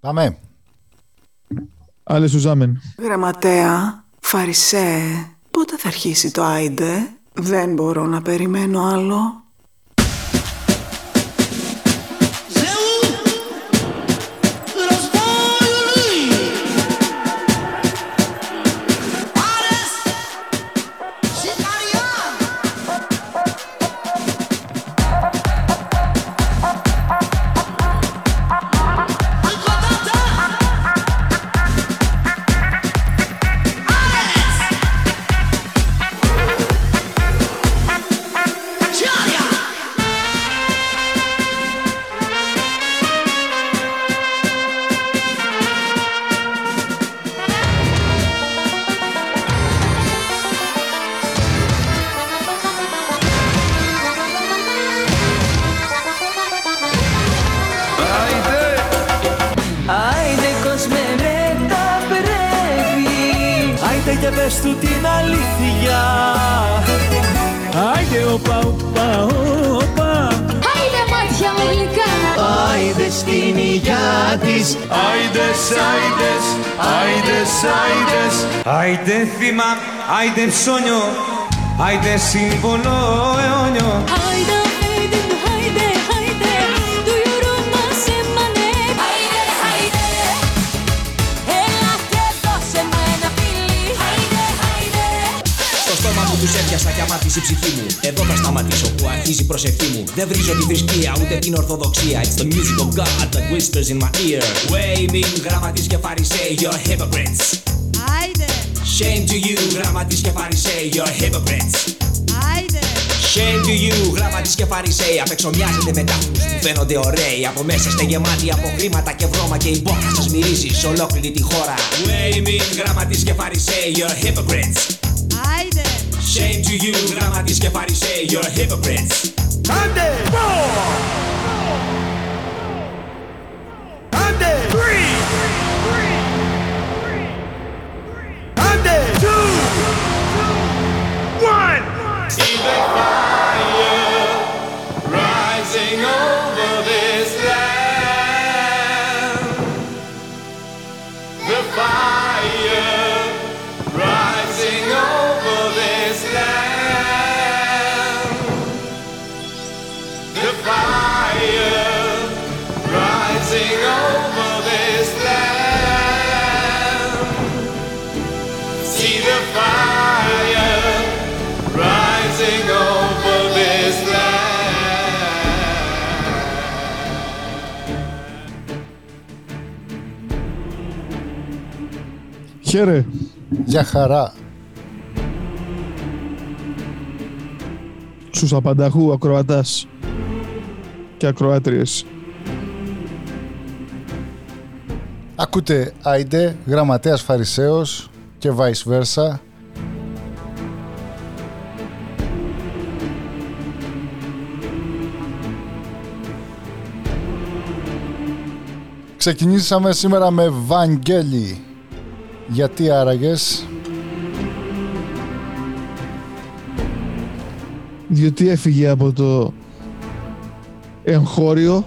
Πάμε. Άλλε Σουζάμεν. Γραμματέα, Φαρισέ, πότε θα αρχίσει το Άιντε; Δεν μπορώ να περιμένω άλλο. In my ear. Waving γραμματείς και φαρισαίοι You're hypocrites. Άιντε, Shame to you γραμματείς και φαρισαίοι You're hypocrites. Άιντε. Shame to you γραμματείς και φαρισαίοι Απ' έξω μοιάζετε με τάφους που φαίνονται ωραίοι Από μέσα είστε γεμάτοι από χρήματα και βρώμα Και η μπόχα σας μυρίζει σε ολόκληρη τη χώρα. Waving γραμματείς και φαρισαίοι You're hypocrites. Άιντε, Shame to you γραμματείς και φαρισαίοι You're hypocrites. Άντε! Άντε! Music Χαίρε. Για χαρά. Στους απανταχού ακροατάς και ακροάτριες. Ακούτε Άιντε, γραμματέας Φαρισαίος και vice versa. Ξεκινήσαμε σήμερα με Βαγγέλη. Γιατί άραγες, διότι έφυγε από το εγχώριο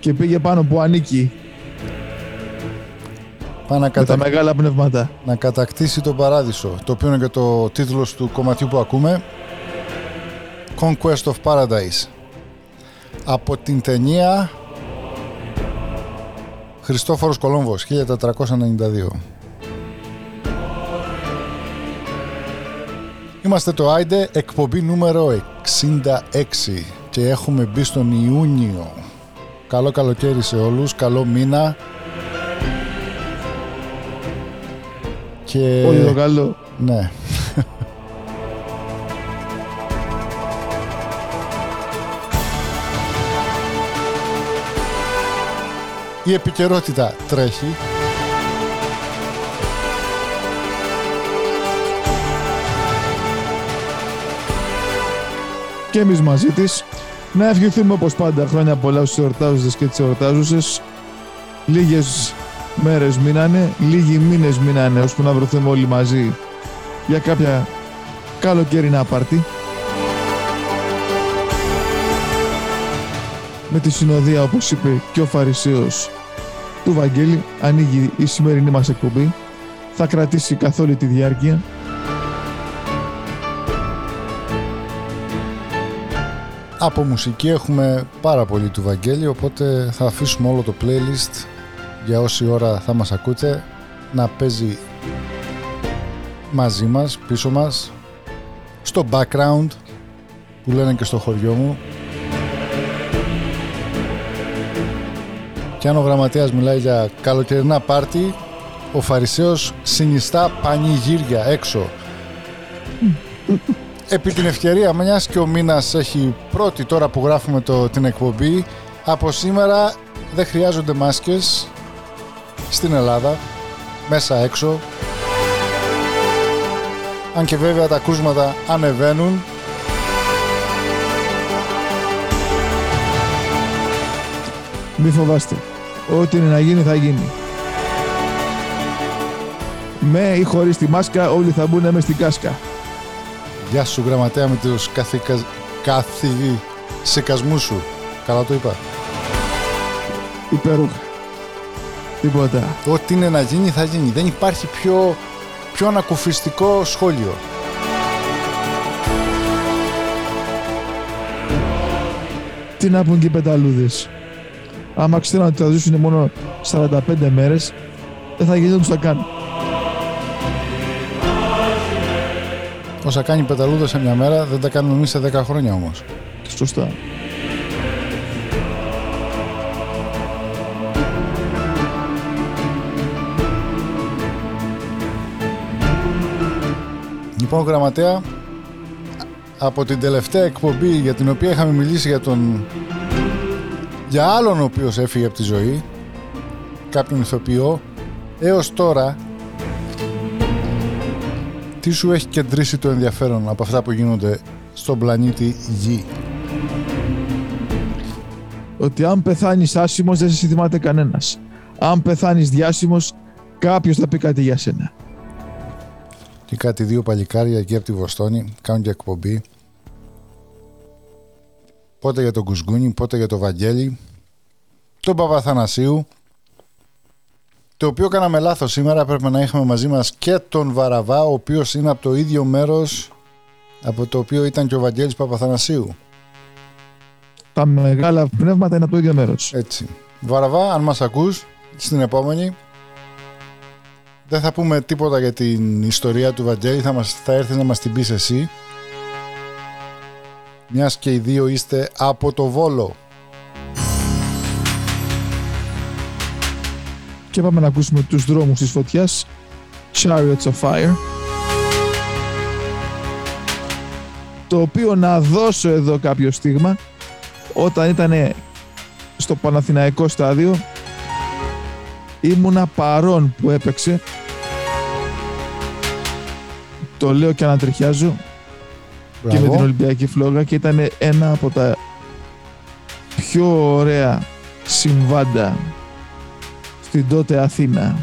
και πήγε πάνω που ανήκει πάει να, με τα κατα... μεγάλα πνεύματα. να κατακτήσει το παράδεισο, το οποίο είναι και το τίτλος του κομματιού που ακούμε. Conquest of Paradise. Από την ταινία Χριστόφορος Κολόμβος, 1492. Είμαστε το Άιντε, εκπομπή νούμερο 66 και έχουμε μπει στον Ιούνιο. Καλό καλοκαίρι σε όλους, καλό μήνα. Και... Όλοι το καλό. Ναι. Η επικαιρότητα τρέχει. Και εμείς μαζί της να ευχηθούμε όπως πάντα χρόνια πολλά στους εορτάζοντες και τις εορτάζουσες. Λίγες μέρες μείνανε, λίγοι μήνες μείνανε ώσπου να βρεθούμε όλοι μαζί για κάποια καλοκαιρινά πάρτι. Με τη συνοδεία όπως είπε και ο Φαρισαίος του Βαγγέλη ανοίγει η σημερινή μας εκπομπή. Θα κρατήσει καθ' όλη τη διάρκεια. Από μουσική έχουμε πάρα πολύ του Βαγγέλη, οπότε θα αφήσουμε όλο το playlist για όση ώρα θα μας ακούτε να παίζει μαζί μας, πίσω μας, στο background που λένε και στο χωριό μου. Και αν ο γραμματέας μιλάει για καλοκαιρινά πάρτι, ο Φαρισαίος συνιστά πανηγύρια έξω. Επί την ευκαιρία, μιας και ο μήνας έχει πρώτη τώρα που γράφουμε το, την εκπομπή, από σήμερα δεν χρειάζονται μάσκες στην Ελλάδα, μέσα έξω. Αν και βέβαια τα κρούσματα ανεβαίνουν. Μη φοβάστε. Ό,τι είναι να γίνει θα γίνει. Με ή χωρίς τη μάσκα όλοι θα μπουν μες στην κάσκα. Γεια σου γραμματέα με τους καθηκα... καθησικασμούς σου. Καλά το είπα. Υπέροχα. Τίποτα. Ό,τι είναι να γίνει θα γίνει. Δεν υπάρχει πιο, πιο ανακουφιστικό σχόλιο. Τι να πούν και οι πεταλούδες. Άμα ξέρουν ότι θα ζήσουν μόνο 45 μέρες, δεν θα γίνει να τους τα κάνουν. Όσα κάνει πεταλούδα σε μια μέρα δεν τα κάνουμε εμείς σε 10 χρόνια όμως. Σωστά. Λοιπόν γραμματέα, από την τελευταία εκπομπή για την οποία είχαμε μιλήσει για τον... για άλλον ο οποίος έφυγε από τη ζωή, κάποιον ηθοποιό, έως τώρα τι σου έχει κεντρήσει το ενδιαφέρον από αυτά που γίνονται στον πλανήτη Γη; Ότι αν πεθάνεις άσημος δεν σε θυμάται κανένας. Αν πεθάνεις διάσημος, κάποιος θα πει κάτι για σένα. Και κάτι δύο παλικάρια εκεί από τη Βοστόνη κάνουν και εκπομπή. Πότε για τον Κουσγκούνι, πότε για τον Βαγγέλη, τον Παπαθανασίου, το οποίο κάναμε λάθος σήμερα, πρέπει να είχαμε μαζί μας και τον Βαραβά, ο οποίος είναι από το ίδιο μέρος από το οποίο ήταν και ο Βαγγέλης Παπαθανασίου. Τα μεγάλα πνεύματα είναι από το ίδιο μέρος. Έτσι. Βαραβά, αν μας ακούς, στην επόμενη, δεν θα πούμε τίποτα για την ιστορία του Βαγγέλη, θα, μας, θα έρθεις να μας την πεις εσύ. Μιας και οι δύο είστε από το Βόλο. Και πάμε να ακούσουμε τους δρόμους της φωτιάς. Chariots of Fire. Το οποίο να δώσω εδώ κάποιο στίγμα. Όταν ήταν στο Παναθηναϊκό στάδιο ήμουνα παρόν που έπαιξε το λέω και ανατριχιάζω και με Μπράβο. την Ολυμπιακή Φλόγα και ήταν ένα από τα πιο ωραία συμβάντα στην τότε Αθήνα.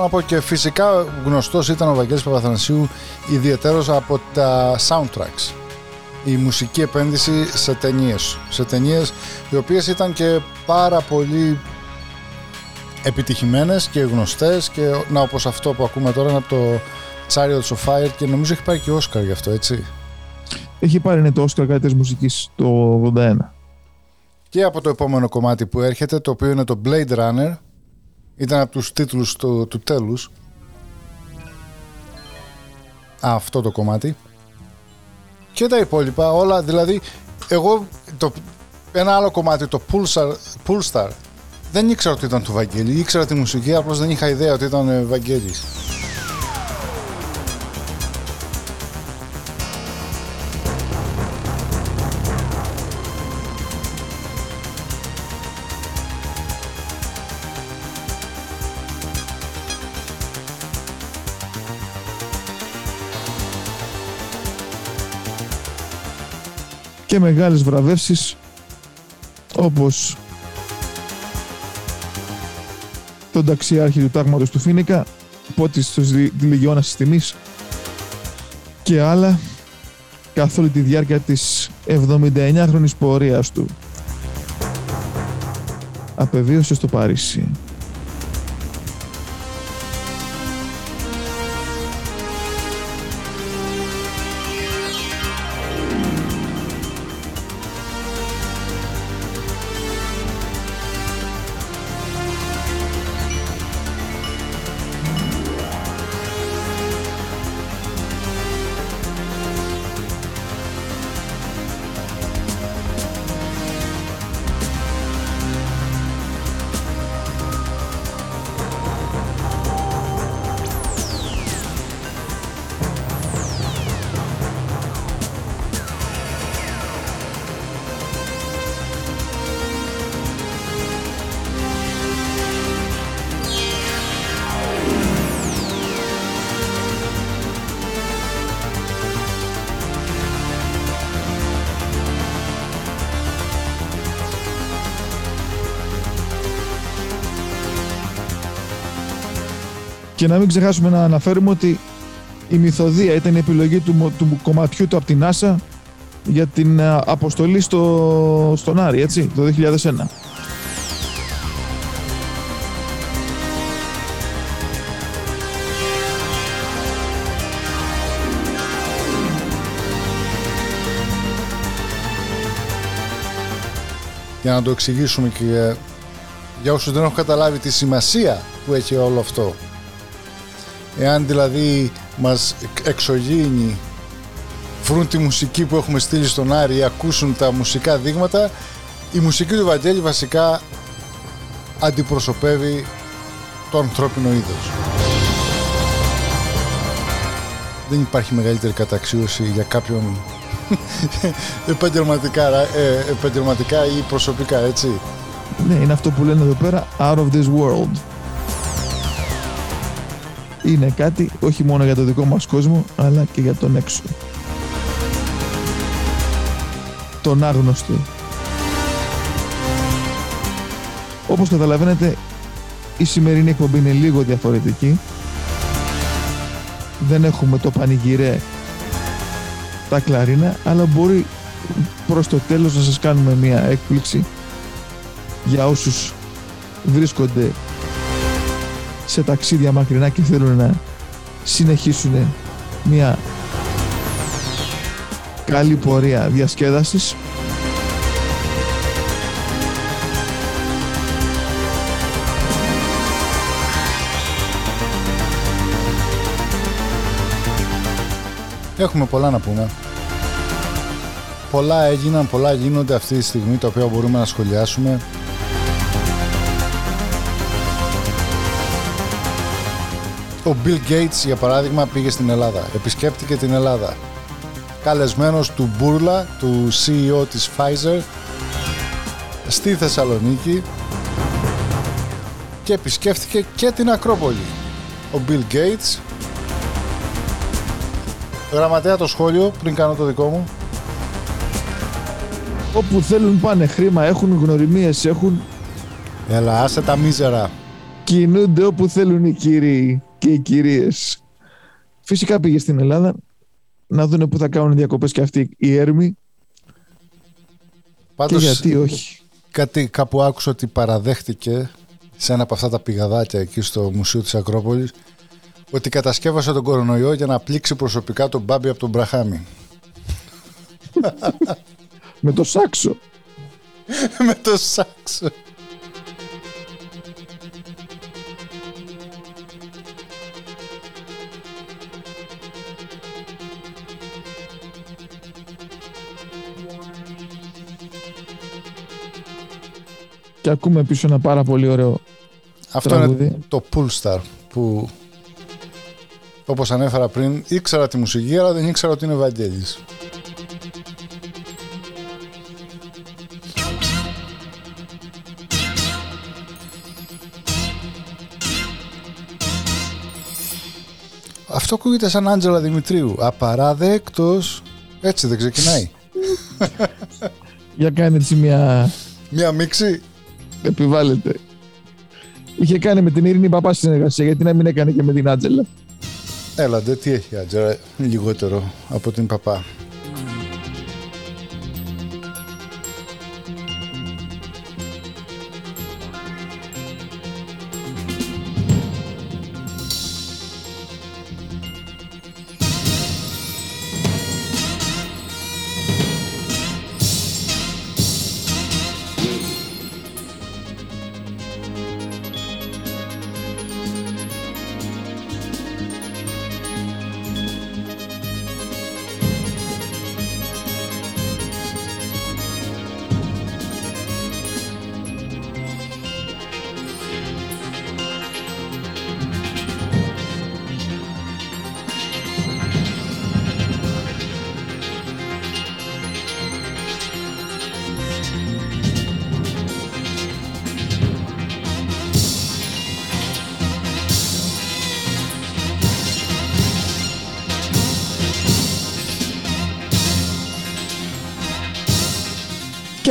Να πω και φυσικά γνωστός ήταν ο Βαγγέλης Παπαθανασίου ιδιαίτερος από τα soundtracks. Η μουσική επένδυση σε ταινίες. Σε ταινίες οι οποίες ήταν και πάρα πολύ επιτυχημένες και γνωστές και να όπως αυτό που ακούμε τώρα είναι από το Chariots of Fire και νομίζω έχει πάρει και Όσκαρ γι' αυτό έτσι. Έχει πάρει είναι το Oscar καλύτερης μουσικής το 81. Και από το επόμενο κομμάτι που έρχεται το οποίο είναι το Blade Runner ήταν από τους τίτλους του, του τέλους. Αυτό το κομμάτι. Και τα υπόλοιπα όλα δηλαδή εγώ το, ένα άλλο κομμάτι το Pulsar, Pulsar δεν ήξερα ότι ήταν του Βαγγέλη ήξερα τη μουσική απλώς δεν είχα ιδέα ότι ήταν ε, Βαγγέλης και μεγάλες βραβεύσεις όπως τον ταξιάρχη του τάγματος του Φίνικα πότης της Λιγιώνας της Τιμής και άλλα καθ' όλη τη διάρκεια της 79χρονης πορείας του απεβίωσε στο Παρίσι. Και να μην ξεχάσουμε να αναφέρουμε ότι η μυθοδία ήταν η επιλογή του, μο- του κομματιού του από την NASA για την ε, αποστολή στο, στον Άρη, έτσι, το 2001. για να το εξηγήσουμε και για, για όσους δεν έχουν καταλάβει τη σημασία που έχει όλο αυτό. Εάν δηλαδή μας εξωγήινοι βρουν τη μουσική που έχουμε στείλει στον Άρη ή ακούσουν τα μουσικά δείγματα, η μουσική του Βαγγέλη βασικά αντιπροσωπεύει το ανθρώπινο είδος. Δεν υπάρχει μεγαλύτερη καταξίωση για κάποιον επαγγελματικά, ε, επαγγελματικά ή προσωπικά, έτσι. Ναι, είναι αυτό που λένε εδώ πέρα out of this world. Είναι κάτι όχι μόνο για το δικό μας κόσμο, αλλά και για τον έξω. Τον άγνωστο. Όπως καταλαβαίνετε, η σημερινή εκπομπή είναι λίγο διαφορετική. Δεν έχουμε το πανηγυρέ τα κλαρίνα, αλλά μπορεί προς το τέλος να σας κάνουμε μια έκπληξη για όσους βρίσκονται σε ταξίδια μακρινά και θέλουν να συνεχίσουν μια καλή πορεία διασκέδασης. Έχουμε πολλά να πούμε. Πολλά έγιναν, πολλά γίνονται αυτή τη στιγμή τα οποία μπορούμε να σχολιάσουμε. Ο Bill Gates για παράδειγμα πήγε στην Ελλάδα, επισκέπτηκε την Ελλάδα. Καλεσμένος του Μπούρλα, του CEO της Pfizer, στη Θεσσαλονίκη και επισκέφτηκε και την Ακρόπολη. Ο Bill Gates Γραμματέα το σχόλιο πριν κάνω το δικό μου. Όπου θέλουν πάνε χρήμα, έχουν γνωριμίες, έχουν Έλα, άσε τα μίζερα. Κινούνται όπου θέλουν οι κύριοι και οι κυρίες. Φυσικά πήγε στην Ελλάδα να δουν που θα κάνουν διακοπές και αυτοί οι έρμοι και Πάντως, γιατί όχι. κάτι κάπου άκουσα ότι παραδέχτηκε σε ένα από αυτά τα πηγαδάκια εκεί στο Μουσείο της Ακρόπολης ότι κατασκεύασε τον κορονοϊό για να πλήξει προσωπικά τον Μπάμπη από τον Μπραχάμι. Με το σάξο. Με το σάξο. Και ακούμε πίσω ένα πάρα πολύ ωραίο Αυτό Τραγούδι. είναι το Poolstar που όπως ανέφερα πριν ήξερα τη μουσική αλλά δεν ήξερα ότι είναι Βαγγέλης. Αυτό ακούγεται σαν Άντζελα Δημητρίου. Απαράδεκτος. Έτσι δεν ξεκινάει. Για κάνει έτσι μια Μια μίξη. Επιβάλλεται. Είχε κάνει με την Ειρήνη Παπάς συνεργασία, γιατί να μην έκανε και με την Άτζελα. Έλαντε, τι έχει η Άντζελα λιγότερο από την παπά.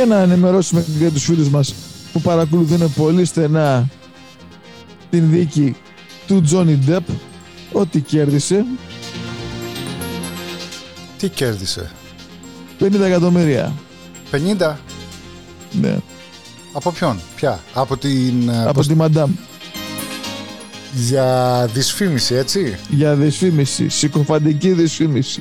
Και να ενημερώσουμε για τους φίλους μας που παρακολουθούν πολύ στενά την δίκη του Τζόνι Ντεπ ότι κέρδισε Τι κέρδισε; 50 εκατομμύρια. 50. Ναι, Από ποιον, ποια, από την. ε, από πώς- τη Μαντάμ. Για δυσφήμιση, έτσι; Για δυσφήμιση, συκοφαντική δυσφήμιση.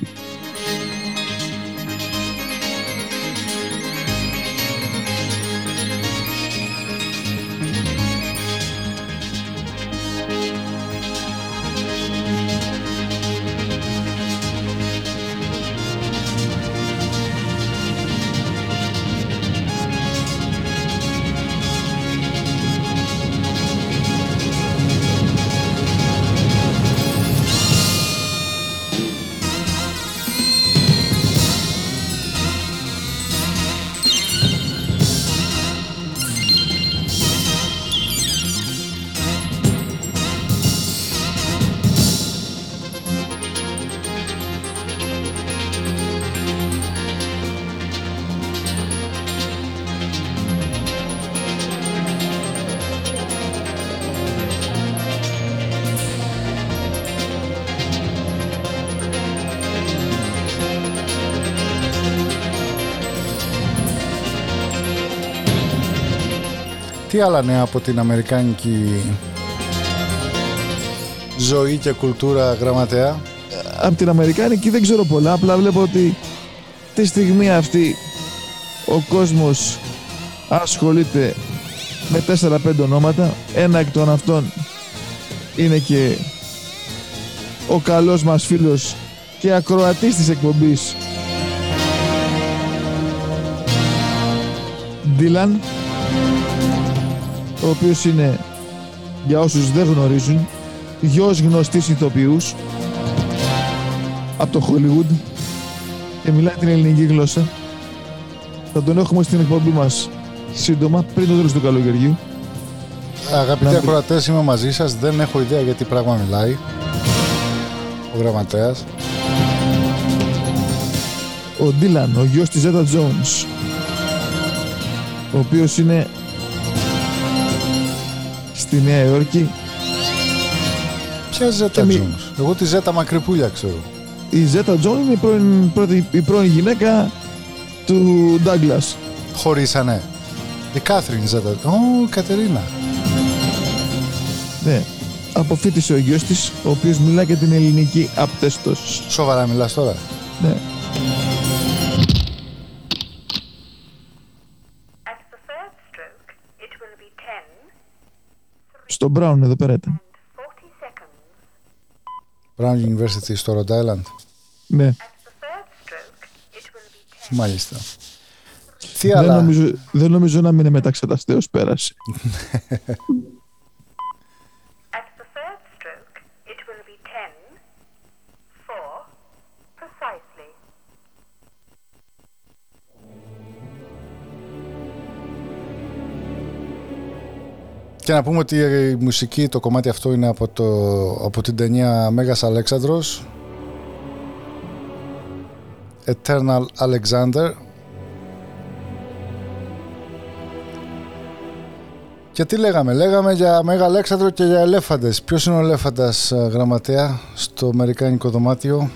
Τι άλλα νέα από την Αμερικάνικη ζωή και κουλτούρα γραμματέα. από την Αμερικάνικη δεν ξέρω πολλά, απλά βλέπω ότι τη στιγμή αυτή ο κόσμος ασχολείται με 4-5 ονόματα. Ένα εκ των αυτών είναι και ο καλός μας φίλος και ακροατής της εκπομπής Dylan ο οποίος είναι για όσους δεν γνωρίζουν γιος γνωστής ηθοποιούς από το Hollywood και μιλάει την ελληνική γλώσσα. Θα τον έχουμε στην εκπομπή μας σύντομα πριν το τέλος του καλοκαιριού. Αγαπητοί Να βρει- ακροατές, είμαι μαζί σας. Δεν έχω ιδέα για τι πράγμα μιλάει. Ο γραμματέας. Ο Ντίλαν, ο γιος της Zeta Jones, ο οποίος είναι στη Νέα Υόρκη. Ποια Ζέτα Και μη- Τζόνς. Εγώ τη Ζέτα Μακρυπούλια ξέρω. Η Ζέτα Τζόουνς είναι η πρώην, πρώτη- η πρώην γυναίκα του Ντάγκλας. Χωρίσανε. Η Κάθριν Ζέτα. Ω, Κατερίνα. Ναι. Αποφοίτησε ο γιος της, ο οποίος μιλά και την ελληνική απταίστως. Σοβαρά μιλάς τώρα. Ναι. Στο Brown εδώ πέρα ήταν. 40 seconds. Brown University στο Rhode Island. Ναι. At the third stroke, it will be 10. Μάλιστα. Τι Δεν άλλα; νομίζω, δεν νομίζω να μην είναι μεταξεταστέως πέρασε. Και να πούμε ότι η μουσική, το κομμάτι αυτό είναι από, το, από την ταινία Μέγας Αλέξανδρος Eternal Alexander Και τι λέγαμε, λέγαμε για Μέγα Αλέξανδρο και για ελέφαντες. Ποιος είναι ο ελέφαντας ε, γραμματέα στο αμερικάνικο δωμάτιο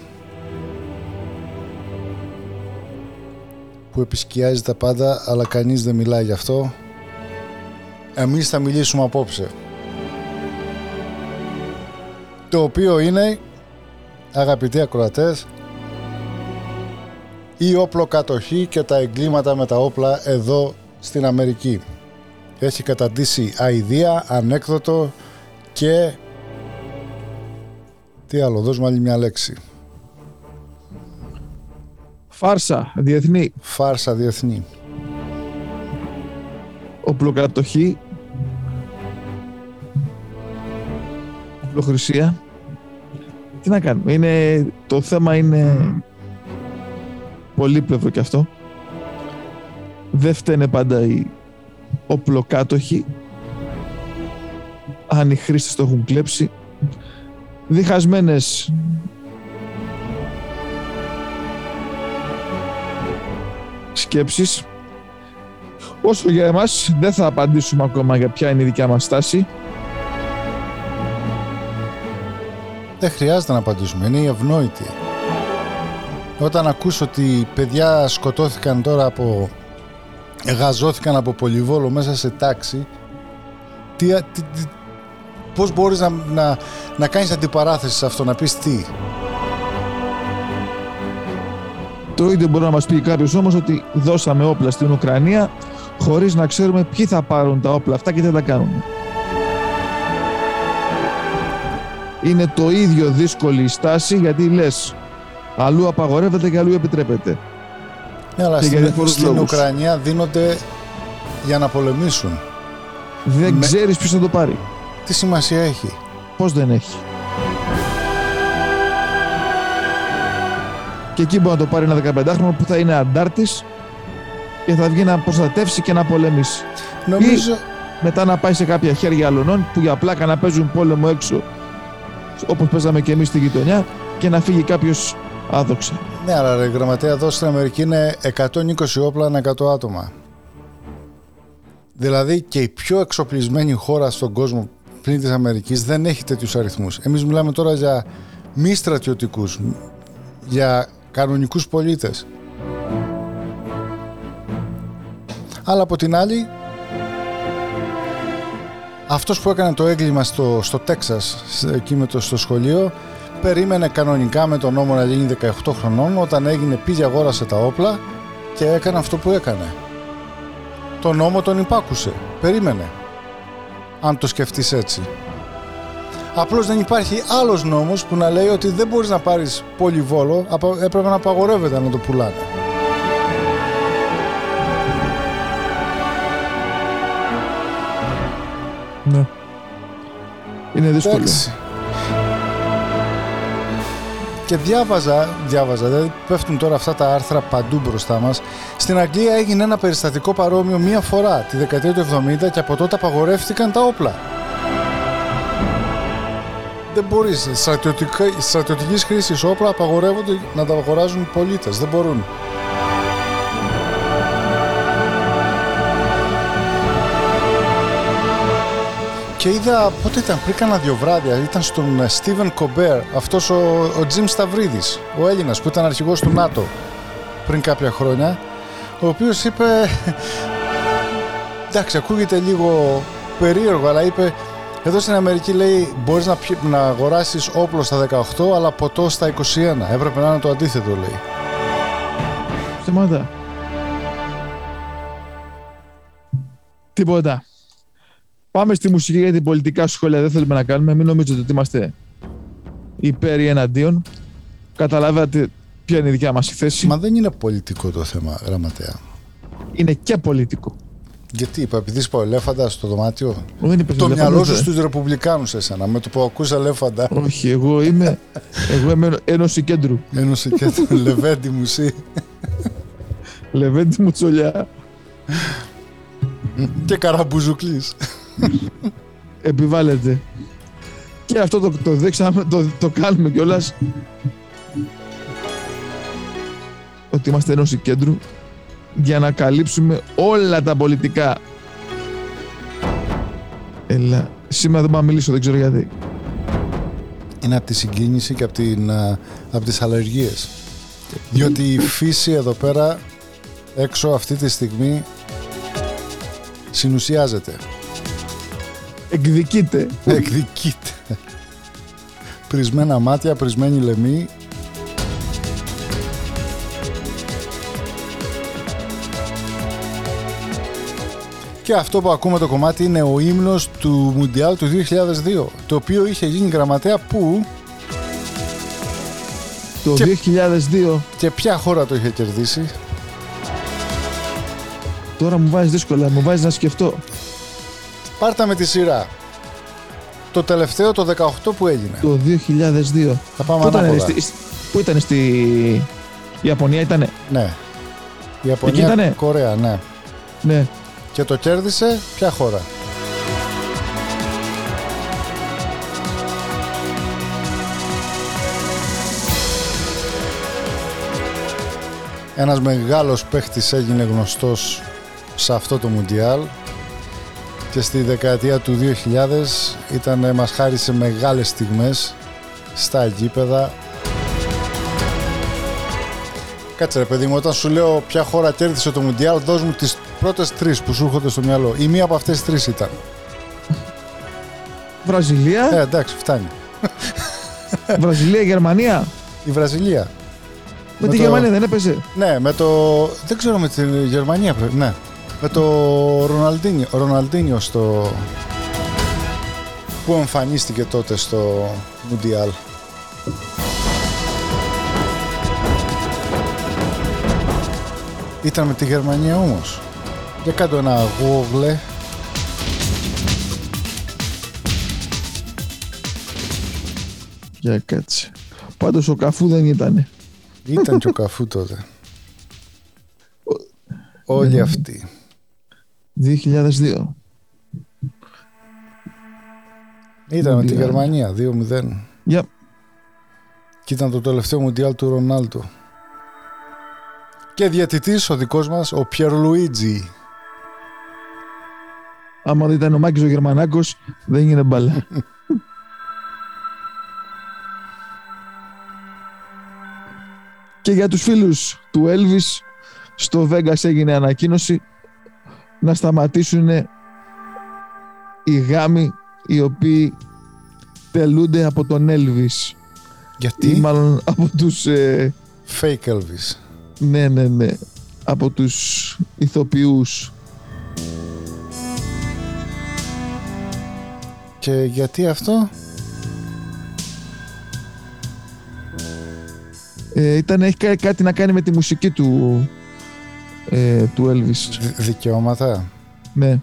που επισκιάζει τα πάντα αλλά κανείς δεν μιλάει γι' αυτό. Εμείς θα μιλήσουμε απόψε. Το οποίο είναι, αγαπητοί ακροατές, η όπλοκατοχή και τα εγκλήματα με τα όπλα εδώ στην Αμερική. Έχει καταντήσει αηδία, ανέκδοτο και... Τι άλλο, δώσ' άλλη μια λέξη. Φάρσα, διεθνή, Φάρσα διεθνή. οπλοκατοχή, οπλοχρησία. Τι να κάνουμε, είναι, το θέμα είναι πολύπλευρο κι αυτό. Δεν φταίνε πάντα οι οπλοκάτοχοι. Αν οι χρήστες το έχουν κλέψει. Διχασμένες σκέψεις Όσο για εμάς δεν θα απαντήσουμε ακόμα για ποια είναι η δικιά μας στάση. Δεν χρειάζεται να απαντήσουμε, είναι η ευνόητη. Όταν ακούς ότι παιδιά σκοτώθηκαν τώρα από... γαζώθηκαν από πολυβόλο μέσα σε τάξη, τι, τι, τι- πώς μπορείς να, να, να κάνεις αντιπαράθεση σε αυτό, να πεις τι; Το ίδιο μπορεί να μας πει κάποιος όμως ότι δώσαμε όπλα στην Ουκρανία χωρίς να ξέρουμε ποιοι θα πάρουν τα όπλα αυτά και τι θα τα κάνουν. Είναι το ίδιο δύσκολη η στάση γιατί λες αλλού απαγορεύεται και αλλού επιτρέπεται. Ναι, αλλά Και για στην, διαφορούς στην λόγους. Ουκρανία δίνονται για να πολεμήσουν. Δεν Με- ξέρεις ποιος θα το πάρει. Τι σημασία έχει; Πώς δεν έχει. Και εκεί μπορεί να το πάρει ένα 15χρονο που θα είναι αντάρτης και θα βγει να προστατεύσει και να πολεμήσει. Νομίζω, Μετά να πάει σε κάποια χέρια αλωνών που για πλάκα να παίζουν πόλεμο έξω όπως παίζαμε και εμείς στη γειτονιά και να φύγει κάποιος άδοξα. ναι, αλλά ρε, γραμματέα εδώ στην Αμερική είναι 120 όπλα ανά 100 άτομα. Δηλαδή και η πιο εξοπλισμένη χώρα στον κόσμο πριν της Αμερικής δεν έχει τέτοιους αριθμούς. Εμείς μιλάμε τώρα για μη στρατιωτικούς, για κανονικούς πολίτες. Αλλά από την άλλη, αυτός που έκανε το έγκλημα στο, στο Τέξας, σε- εκεί με το, στο σχολείο, περίμενε κανονικά με τον νόμο να γίνει 18 χρονών, όταν έγινε πήγε αγόρασε τα όπλα και έκανε αυτό που έκανε. Το νόμο τον υπάκουσε. Περίμενε. Αν το σκεφτείς έτσι. Απλώς δεν υπάρχει άλλος νόμος που να λέει ότι δεν μπορείς να πάρεις πολυβόλο, απα- έπρεπε να απαγορεύεται να το πουλάνε. Ναι. Είναι δύσκολο. Εντάξει. Και διάβαζα, διάβαζα, δηλαδή πέφτουν τώρα αυτά τα άρθρα παντού μπροστά μας. Στην Αγγλία έγινε ένα περιστατικό παρόμοιο μία φορά τη δεκαετία του 70 και από τότε απαγορεύτηκαν τα όπλα. Δεν μπορείς, στρατιωτικά, στρατιωτικής χρήσης όπλα απαγορεύονται να τα αγοράζουν πολίτες, δεν μπορούν. Και είδα, πότε ήταν, πριν κάνα δύο βράδια, ήταν στον ε, Steven Κομπέρ, αυτός ο, ο Τζιμ Σταυρίδης, ο Έλληνας που ήταν αρχηγός του ΝΑΤΟ πριν κάποια χρόνια, ο οποίος είπε, εντάξει ακούγεται λίγο περίεργο, αλλά είπε, εδώ στην Αμερική λέει μπορείς να, πιει- να αγοράσεις όπλο στα 18 αλλά ποτό στα 21. Έπρεπε να είναι το αντίθετο λέει. Σταμάτα. Τίποτα. Πάμε στη μουσική γιατί πολιτικά σχόλια δεν θέλουμε να κάνουμε. Μην νομίζετε ότι είμαστε υπέρ ή εναντίον. Καταλάβατε ποια είναι η δικιά μας η θέση. Μα δεν είναι πολιτικό το θέμα, γραμματέα. Είναι και πολιτικό. Γιατί είπα, επειδή είπα ελέφαντα στο δωμάτιο. Δεν είπες Το ελέφαντα, μυαλό δεν. σου στους ρεπουμπλικάνους εσένα. Με το που ακούς ελέφαντα. Όχι, εγώ είμαι, εγώ είμαι ένωση κέντρου. Ένωσε και το λεβέντι μου εσύ. Λεβέντη μου τσολιά. και καραμπουζουκλής. Επιβάλλεται. Και αυτό το, το δείξαμε, το, το κάνουμε κιόλας. Ότι είμαστε ένωση κέντρου για να καλύψουμε όλα τα πολιτικά. Έλα. Σήμερα δεν πάω να μιλήσω, δεν ξέρω γιατί. Είναι από τη συγκίνηση και από, την, α, από τις αλλεργίες. Διότι η φύση εδώ πέρα έξω αυτή τη στιγμή συνουσιάζεται. Εκδικείται. Εκδικείται. Πρισμένα μάτια, πρισμένη λαιμή. Και αυτό που ακούμε το κομμάτι είναι ο ύμνος του Μουντιάλ του 2002 το οποίο είχε γίνει γραμματέα που; Το Και- 2002 και ποια χώρα το είχε κερδίσει; Τώρα μου βάζεις δύσκολα, μου βάζεις να σκεφτώ. Πάρτα με τη σειρά το τελευταίο το 18 που έγινε Το 2002. Θα πάμε Πού ήταν, ανάποδα στη, πού ήταν στη Ιαπωνία, ήτανε. Ναι Η Ιαπωνία, ήτανε; Κορέα, ναι Ναι. Και το κέρδισε ποια χώρα; Ένας μεγάλος παίχτης έγινε γνωστός σε αυτό το Μουντιάλ και στη δεκαετία του 2000 ήταν, μας χάρισε μεγάλες στιγμές στα γήπεδα Κάτσε ρε παιδί μου, όταν σου λέω ποια χώρα κέρδισε το Μουντιάλ, δώσ' μου τις πρώτες τρεις που σου έρχονται στο μυαλό. Η μία από αυτές τις τρεις ήταν. Βραζιλία, Ε, εντάξει, φτάνει. Βραζιλία, Γερμανία. Η Βραζιλία. Με, Με τη το- Γερμανία δεν έπαιζε. Ναι, με το... Δεν ξέρω με τη Γερμανία πρέπει, ναι. Με το Ροναλντίνιο, Ροναλντίνιο στο... Που εμφανίστηκε τότε στο Μουντιάλ. Ήταν με τη Γερμανία όμως. Για κάτω ένα γόγλε. Για κάτσε. Πάντως ο Καφού δεν ήτανε. Ήταν και ο Καφού τότε. Όλοι αυτοί. 2002. Ήταν με τη Μουντιάλ. Γερμανία 2-0. Για Και ήταν το τελευταίο Μουντιάλ του Ρονάλτο. Και διαιτητής ο δικός μας, ο Πιερ Λουίτζι. άμα δεν ήταν ο Μάκης ο Γερμανάκος, δεν έγινε μπάλα. και για τους φίλους του Elvis, στο Vegas έγινε ανακοίνωση να σταματήσουν οι γάμοι οι οποίοι τελούνται από τον Elvis. Γιατί; Ή μάλλον από τους... ε, Fake Elvis. ναι, ναι, ναι. Από τους ηθοποιούς. Και γιατί αυτό; Ε, ήταν, έχει κα- κάτι να κάνει με τη μουσική του, ε, του Elvis. Δι- δικαιώματα. Ναι.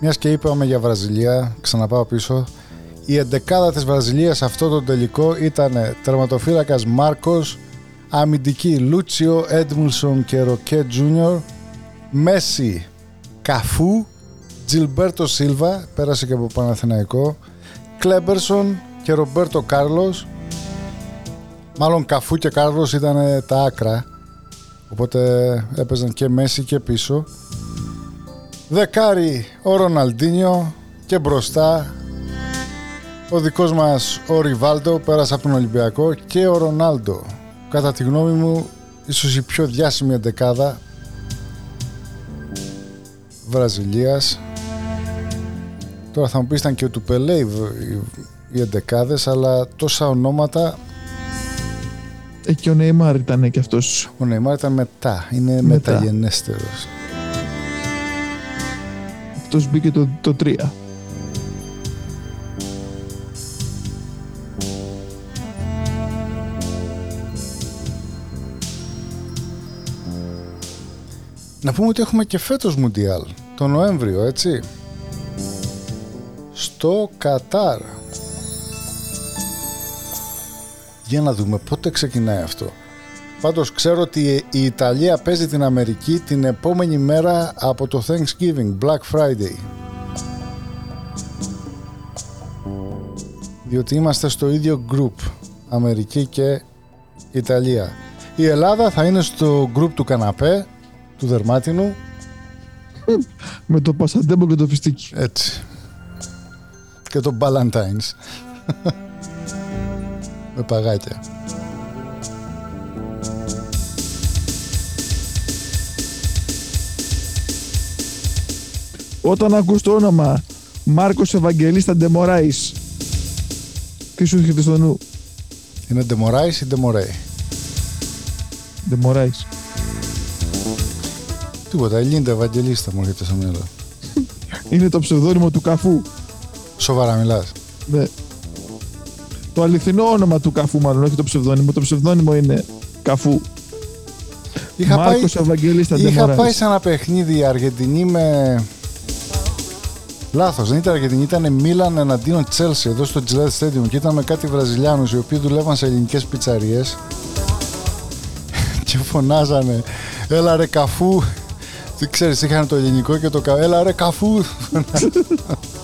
Μιας και είπαμε για Βραζιλία, ξαναπάω πίσω. Η εντεκάδα της Βραζιλίας σε αυτό το τελικό ήταν τερματοφύλακας Μάρκος, αμυντική Λούτσιο, Εντμίλσον και Ροκέ Τζούνιορ, Μέση, Καφού, Τζιλμπέρτο Σίλβα, πέρασε και από Παναθηναϊκό, Κλέμπερσον και Ρομπέρτο Κάρλος, μάλλον Καφού και Κάρλος ήταν τα άκρα Οπότε έπαιζαν και μέση και πίσω. Δεκάρι ο Ροναλντίνιο και μπροστά ο δικός μας ο Ριβάλτο πέρασε από τον Ολυμπιακό και ο Ρονάλντο. Κατά τη γνώμη μου ίσως η πιο διάσημη εντεκάδα Βραζιλίας. Τώρα θα μου πεις ήταν και ο του Πελέ οι, οι, οι εντεκάδες αλλά τόσα ονόματα Ε, και ο Νεϊμάρ ήταν και αυτός. ο Νεϊμάρ ήταν μετά, είναι Μετά. μεταγενέστερος. Αυτός μπήκε το, το 3. Να πούμε ότι έχουμε και φέτος Μουντιάλ, το Νοέμβριο, έτσι. Στο Κατάρ. Για να δούμε πότε ξεκινάει αυτό. Πάντως ξέρω ότι η Ιταλία παίζει την Αμερική την επόμενη μέρα από το Thanksgiving, Black Friday. Διότι είμαστε στο ίδιο group, Αμερική και Ιταλία. Η Ελλάδα θα είναι στο group του καναπέ, του δερμάτινου, Με το Πασαντέμπο και το Φιστίκι. έτσι. Και το Ballantines. Με παγάκια. Όταν ακούς το όνομα Μάρκος Ευαγγελίστα Ντεμοράης τι σου έρχεται στο νου; Είναι Ντεμοράης ή Ντεμορέι. Ντεμοράης Τίποτα, Ελίντα Ευαγγελίστα μου έρχεται στο μυαλό. είναι το ψευδόνυμο του Καφού Σοβαρά μιλάς. Ναι. Το αληθινό όνομα του Καφού μάλλον όχι το ψευδόνυμο. Το ψευδόνυμο είναι Καφού. Είχα πάει, Μάρκος Ευαγγελίστα είχα Ντεμοράης. πάει σε ένα παιχνίδι Αργεντινή με... Λάθος, δεν ήταν Αργεντινή, ήταν Μίλαν εναντίον Τσέλσι εδώ στο Gillette Stadium και ήταν με κάτι Βραζιλιάνους οι οποίοι δουλεύαν σε ελληνικές πιτσαρίες. Και φωνάζανε έλα ρε καφού τι ξέρεις είχαν το ελληνικό και το κα... έλα ρε καφού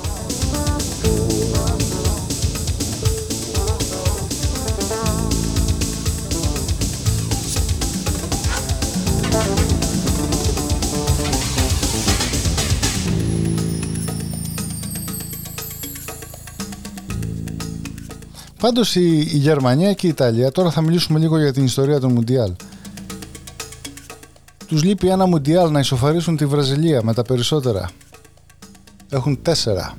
Πάντως η, η Γερμανία και η Ιταλία, τώρα θα μιλήσουμε λίγο για την ιστορία των Μουντιάλ. Τους λείπει ένα Μουντιάλ να ισοφαρίσουν τη Βραζιλία με τα περισσότερα. Έχουν τέσσερα.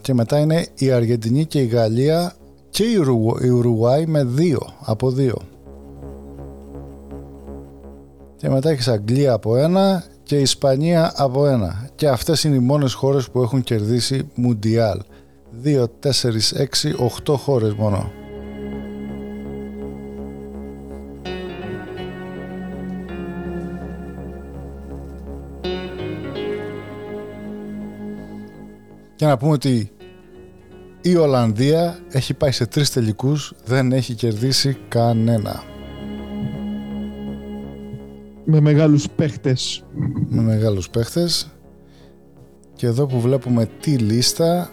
Και μετά είναι η Αργεντινή και η Γαλλία και η, Ουρου, η Ουρουγουάη με δύο, από δύο. Και μετά έχεις Αγγλία από ένα και Ισπανία από ένα. Και αυτές είναι οι μόνες χώρες που έχουν κερδίσει Μουντιάλ. 2, 4, 6, 8 χώρες μόνο. Και να πούμε ότι η Ολλανδία έχει πάει σε τρεις τελικούς, δεν έχει κερδίσει κανένα. Με μεγάλους παίχτες. Με μεγάλους παίχτες. Και εδώ που βλέπουμε τη λίστα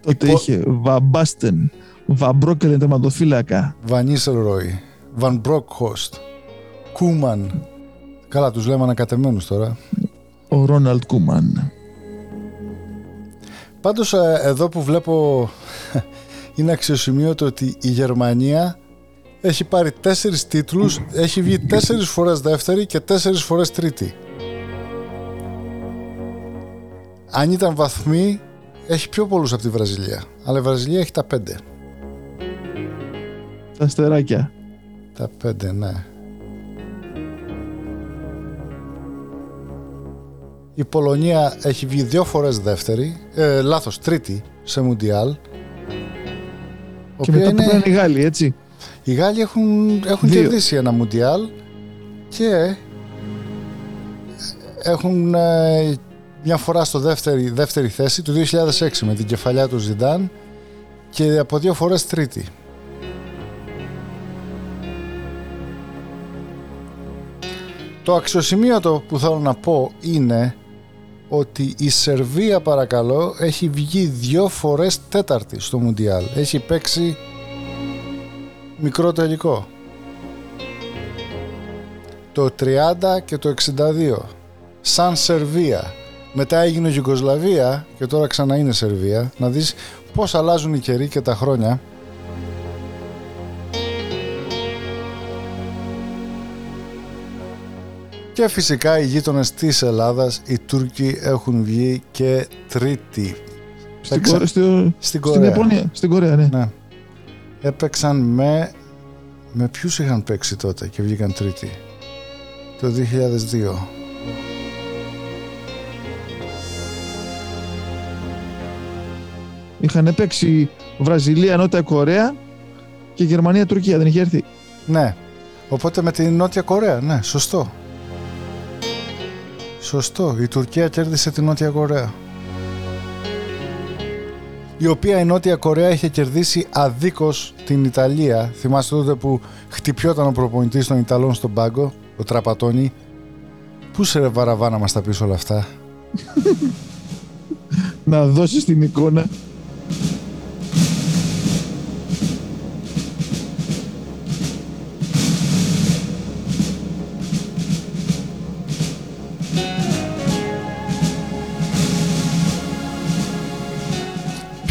τότε Υπό- είχε Βαμπάστεν Βαμπρόκελεν τερματοφύλακα Βανίσελ Ρόι, Βαν Μπρόκχοστ, Κούμαν καλά τους λέμε ανακατεμένους τώρα. Ο Ρόναλτ Κούμαν πάντως ε, εδώ που βλέπω είναι αξιοσημείωτο ότι η Γερμανία έχει πάρει τέσσερις τίτλους έχει βγει τέσσερις φορές δεύτερη και τέσσερις φορές τρίτη. Αν ήταν βαθμοί έχει πιο πολλούς από τη Βραζιλία. Αλλά η Βραζιλία έχει τα πέντε. Τα αστεράκια. Τα πέντε, ναι. Η Πολωνία έχει βγει δύο φορές δεύτερη, ε, λάθος, τρίτη σε Μουντιάλ. και μετά που είναι οι Γάλλοι έτσι Οι Γάλλοι έχουν, έχουν Δύο. κερδίσει ένα Μουντιάλ και έχουν ε, μια φορά στο δεύτερη, δεύτερη θέση του 2006 με την κεφαλιά του Ζιντάν και από δύο φορές τρίτη. Το αξιοσημείωτο που θέλω να πω είναι ότι η Σερβία παρακαλώ έχει βγει δύο φορές τέταρτη στο Μουντιάλ. Έχει παίξει μικρό τελικό. Το 30 και το 62. Σαν Σερβία. Μετά έγινε Γιουγκοσλαβία και τώρα ξανά είναι Σερβία. Να δεις πώς αλλάζουν οι καιροί και τα χρόνια. Και φυσικά οι γείτονες της Ελλάδας, οι Τούρκοι έχουν βγει και τρίτη. Στην, Παίξα- Κορε- στο- Στην στην Κορέα. Ιαπωνία. Στην Κορέα, ναι. Ναι. Έπαιξαν με... Με ποιους είχαν παίξει τότε και βγήκαν τρίτη. Το 2002. Είχαν παίξει Βραζιλία, Νότια Κορέα και Γερμανία, Τουρκία. Δεν είχε έρθει. Ναι. Οπότε με την Νότια Κορέα. Ναι, σωστό. Σωστό. Η Τουρκία κέρδισε την Νότια Κορέα. Η οποία η Νότια Κορέα είχε κερδίσει αδίκως την Ιταλία. Θυμάστε τότε που χτυπιόταν ο προπονητής των Ιταλών στον πάγκο, ο Τραπατόνι. Πού σε ρε βαραβά να μας τα πεις όλα αυτά; Να δώσεις την εικόνα.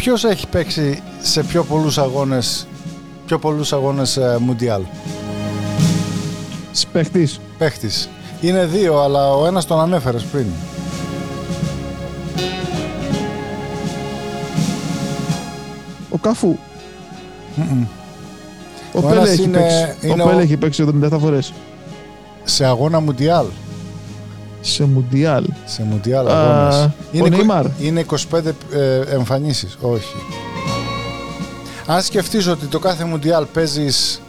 Ποιος έχει παίξει σε πιο πολλούς αγώνες, πιο πολλούς αγώνες ε, Μουντιάλ; Σπέχτης. Παίχτης. Είναι δύο, αλλά ο ένας τον ανέφερες πριν. Ο Καφού. Ο, Ο Πέλε ένας έχει είναι- παίξει. είναι ο Πέλε ο- έχει παίξει 77 φορές. Σε αγώνα Μουντιάλ. Σε Μουντιάλ. Σε Μουντιάλ Α, αγώνες. ο Είναι, εικο- Νεϊμάρ. είναι 25 ε, εμφανίσεις. Όχι. Αν σκεφτείς ότι το κάθε Μουντιάλ παίζεις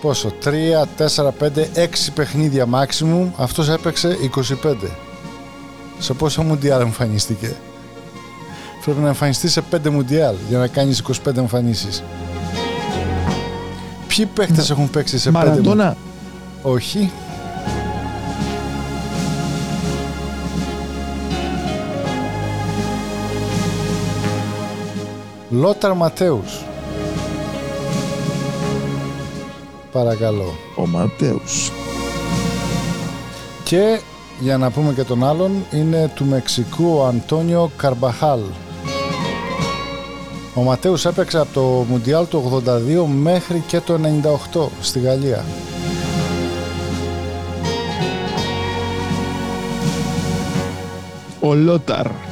πόσο, 3, 4, 5, 6 παιχνίδια maximum, αυτός έπαιξε 25. Σε πόσο Μουντιάλ εμφανίστηκε; Πρέπει να εμφανιστείς σε 5 Μουντιάλ για να κάνεις 25 εμφανίσεις. Ποιοι παίχτες έχουν παίξει σε 5 Μαραντόνα. Όχι. Λόταρ Ματέους. Παρακαλώ. Ο Ματέους. Και για να πούμε και τον άλλον είναι του Μεξικού ο Αντώνιο Καρμπαχάλ. Ο Ματέους έπαιξε από το Μουντιάλ του 82 μέχρι και το 98 στη Γαλλία. Ο Λόταρ.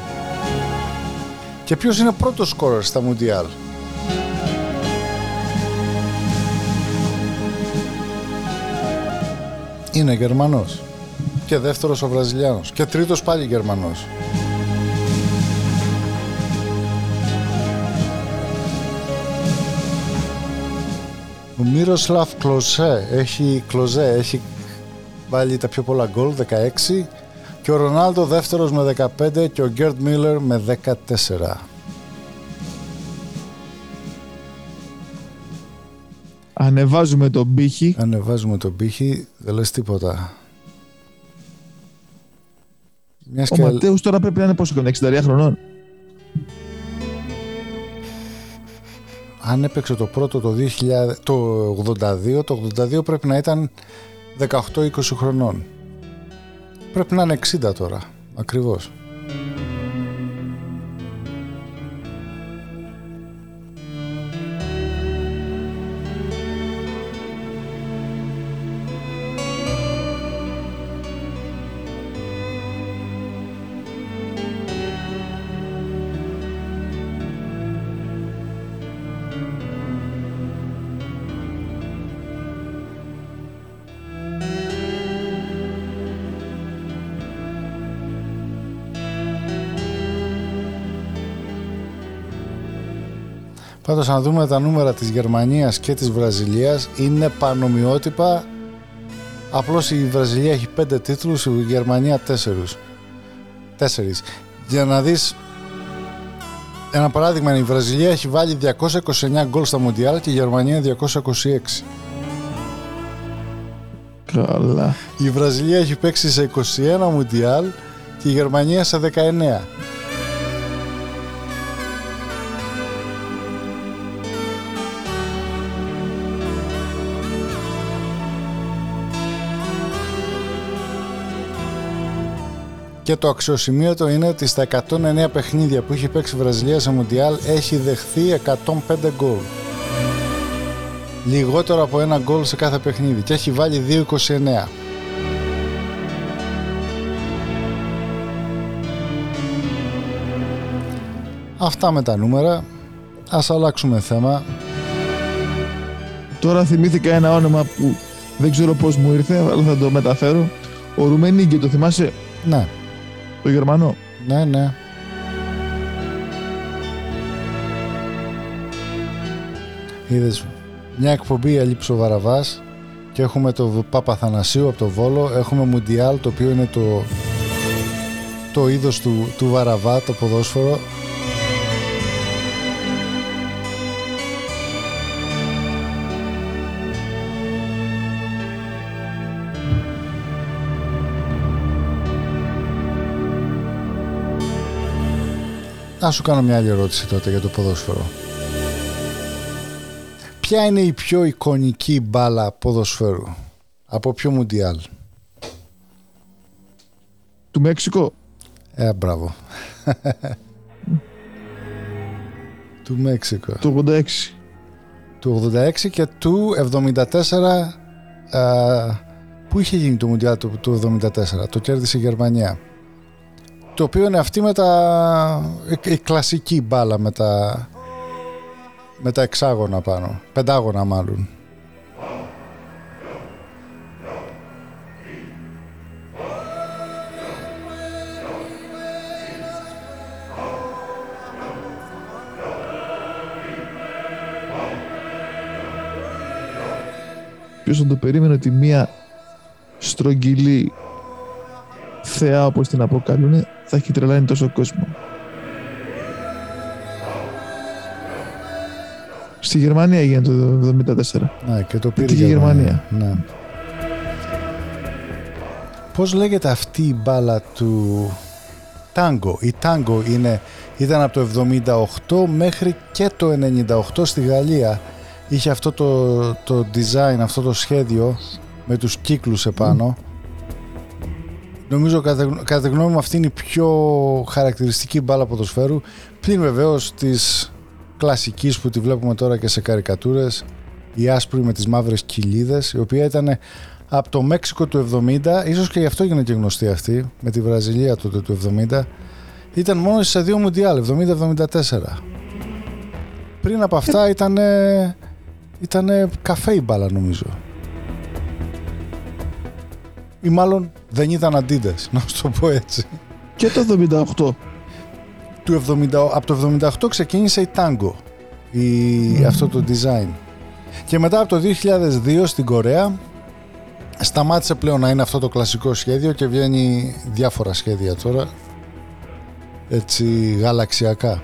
Και ποιος είναι πρώτος σκόρερ στα Μουντιάλ; Είναι Γερμανός. Και δεύτερος ο Βραζιλιάνος. Και τρίτος πάλι Γερμανός. Ο Μύροσλαφ Κλοζέ έχει, Κλοζέ έχει βάλει τα πιο πολλά γκολ, 16 και ο Ρονάλντο δεύτερος με 15 και ο Γκέρτ Μίλλερ με 14. Ανεβάζουμε τον πύχη. Ανεβάζουμε τον πύχη, δεν λες τίποτα. Μιας Ο και... Ματέους τώρα πρέπει να είναι πόσο χρόνο, 60 χρονών. Αν έπαιξε το πρώτο το, 2000, το 82, το 82 πρέπει να ήταν 18-20 χρονών. Πρέπει να είναι 60 τώρα, ακριβώς. Πάντως αν δούμε τα νούμερα της Γερμανίας και της Βραζιλίας είναι πανομοιότυπα απλώς η Βραζιλία έχει 5 τίτλους, η Γερμανία 4 τέσσερις. Για να δεις ένα παράδειγμα η Βραζιλία έχει βάλει 229 γκολ στα Μοντιάλ και η Γερμανία 226 Καλά. η Βραζιλία έχει παίξει σε 21 Μουντιάλ και και η Γερμανία σε 19. Και το αξιοσημείωτο είναι ότι στα 109 παιχνίδια που έχει παίξει η Βραζιλία σε Μουντιάλ έχει δεχθεί 105 γκολ. Λιγότερο από ένα γκολ σε κάθε παιχνίδι και έχει βάλει 2-29. Αυτά με τα νούμερα. Ας αλλάξουμε θέμα. Τώρα θυμήθηκα ένα όνομα που δεν ξέρω πώς μου ήρθε, αλλά θα το μεταφέρω. Ο Ρουμενίγκη, το θυμάσαι, Ναι, το Γερμανό. ναι, ναι. Είδες μια εκπομπή έλειψε ο Βαραβάς και έχουμε το Πάπα Θανασίου από το Βόλο, έχουμε Μουντιάλ το οποίο είναι το, το είδος του, του Βαραβά, το ποδόσφαιρο. Να σου κάνω μια άλλη ερώτηση τότε για το ποδόσφαιρο. Ποια είναι η πιο εικονική μπάλα ποδοσφαίρου; Από ποιο Μουντιάλ; Του Μέξικο. Ε, μπράβο. του Μέξικο. Το 86. Του 86 και του 74 α, Πού είχε γίνει το Μουντιάλ του, του 74 Το κέρδισε η Γερμανία Το οποίο είναι αυτή με τα η, η κλασική μπάλα με τα με τα εξάγωνα πάνω. Πεντάγωνα μάλλον. Ποιος θα το περίμενε ότι μία στρογγυλή θεά όπως την αποκαλούν θα έχει τρελάνει τόσο κόσμο. Στη Γερμανία έγινε το 1974. Ναι, και το πήρε και η Γερμανία. Ναι. Πώς λέγεται αυτή η μπάλα του τάγκο; Η τάγκο είναι, ήταν από το 78 μέχρι και το 98 στη Γαλλία. Είχε αυτό το, το design, αυτό το σχέδιο με τους κύκλους επάνω. Νομίζω κατά, κατά τη γνώμη μου αυτή είναι η πιο χαρακτηριστική μπάλα ποδοσφαίρου πλην βεβαίως της κλασικής που τη βλέπουμε τώρα και σε καρικατούρες η άσπρη με τις μαύρες κοιλίδες η οποία ήταν από το Μέξικο του 70 ίσως και γι' αυτό έγινε και γνωστή αυτή με τη Βραζιλία τότε του 70 ήταν μόνο σε δύο Μουντιάλ 70-74 πριν από αυτά ήταν ήταν καφέ η μπάλα νομίζω ή μάλλον δεν ήταν αντίδες να σου το πω έτσι. Και το 78. του 70, από το 78 ξεκίνησε η Tango η, αυτό το design. Και μετά από το 2002 στην Κορέα σταμάτησε πλέον να είναι αυτό το κλασικό σχέδιο και βγαίνει διάφορα σχέδια τώρα έτσι γαλαξιακά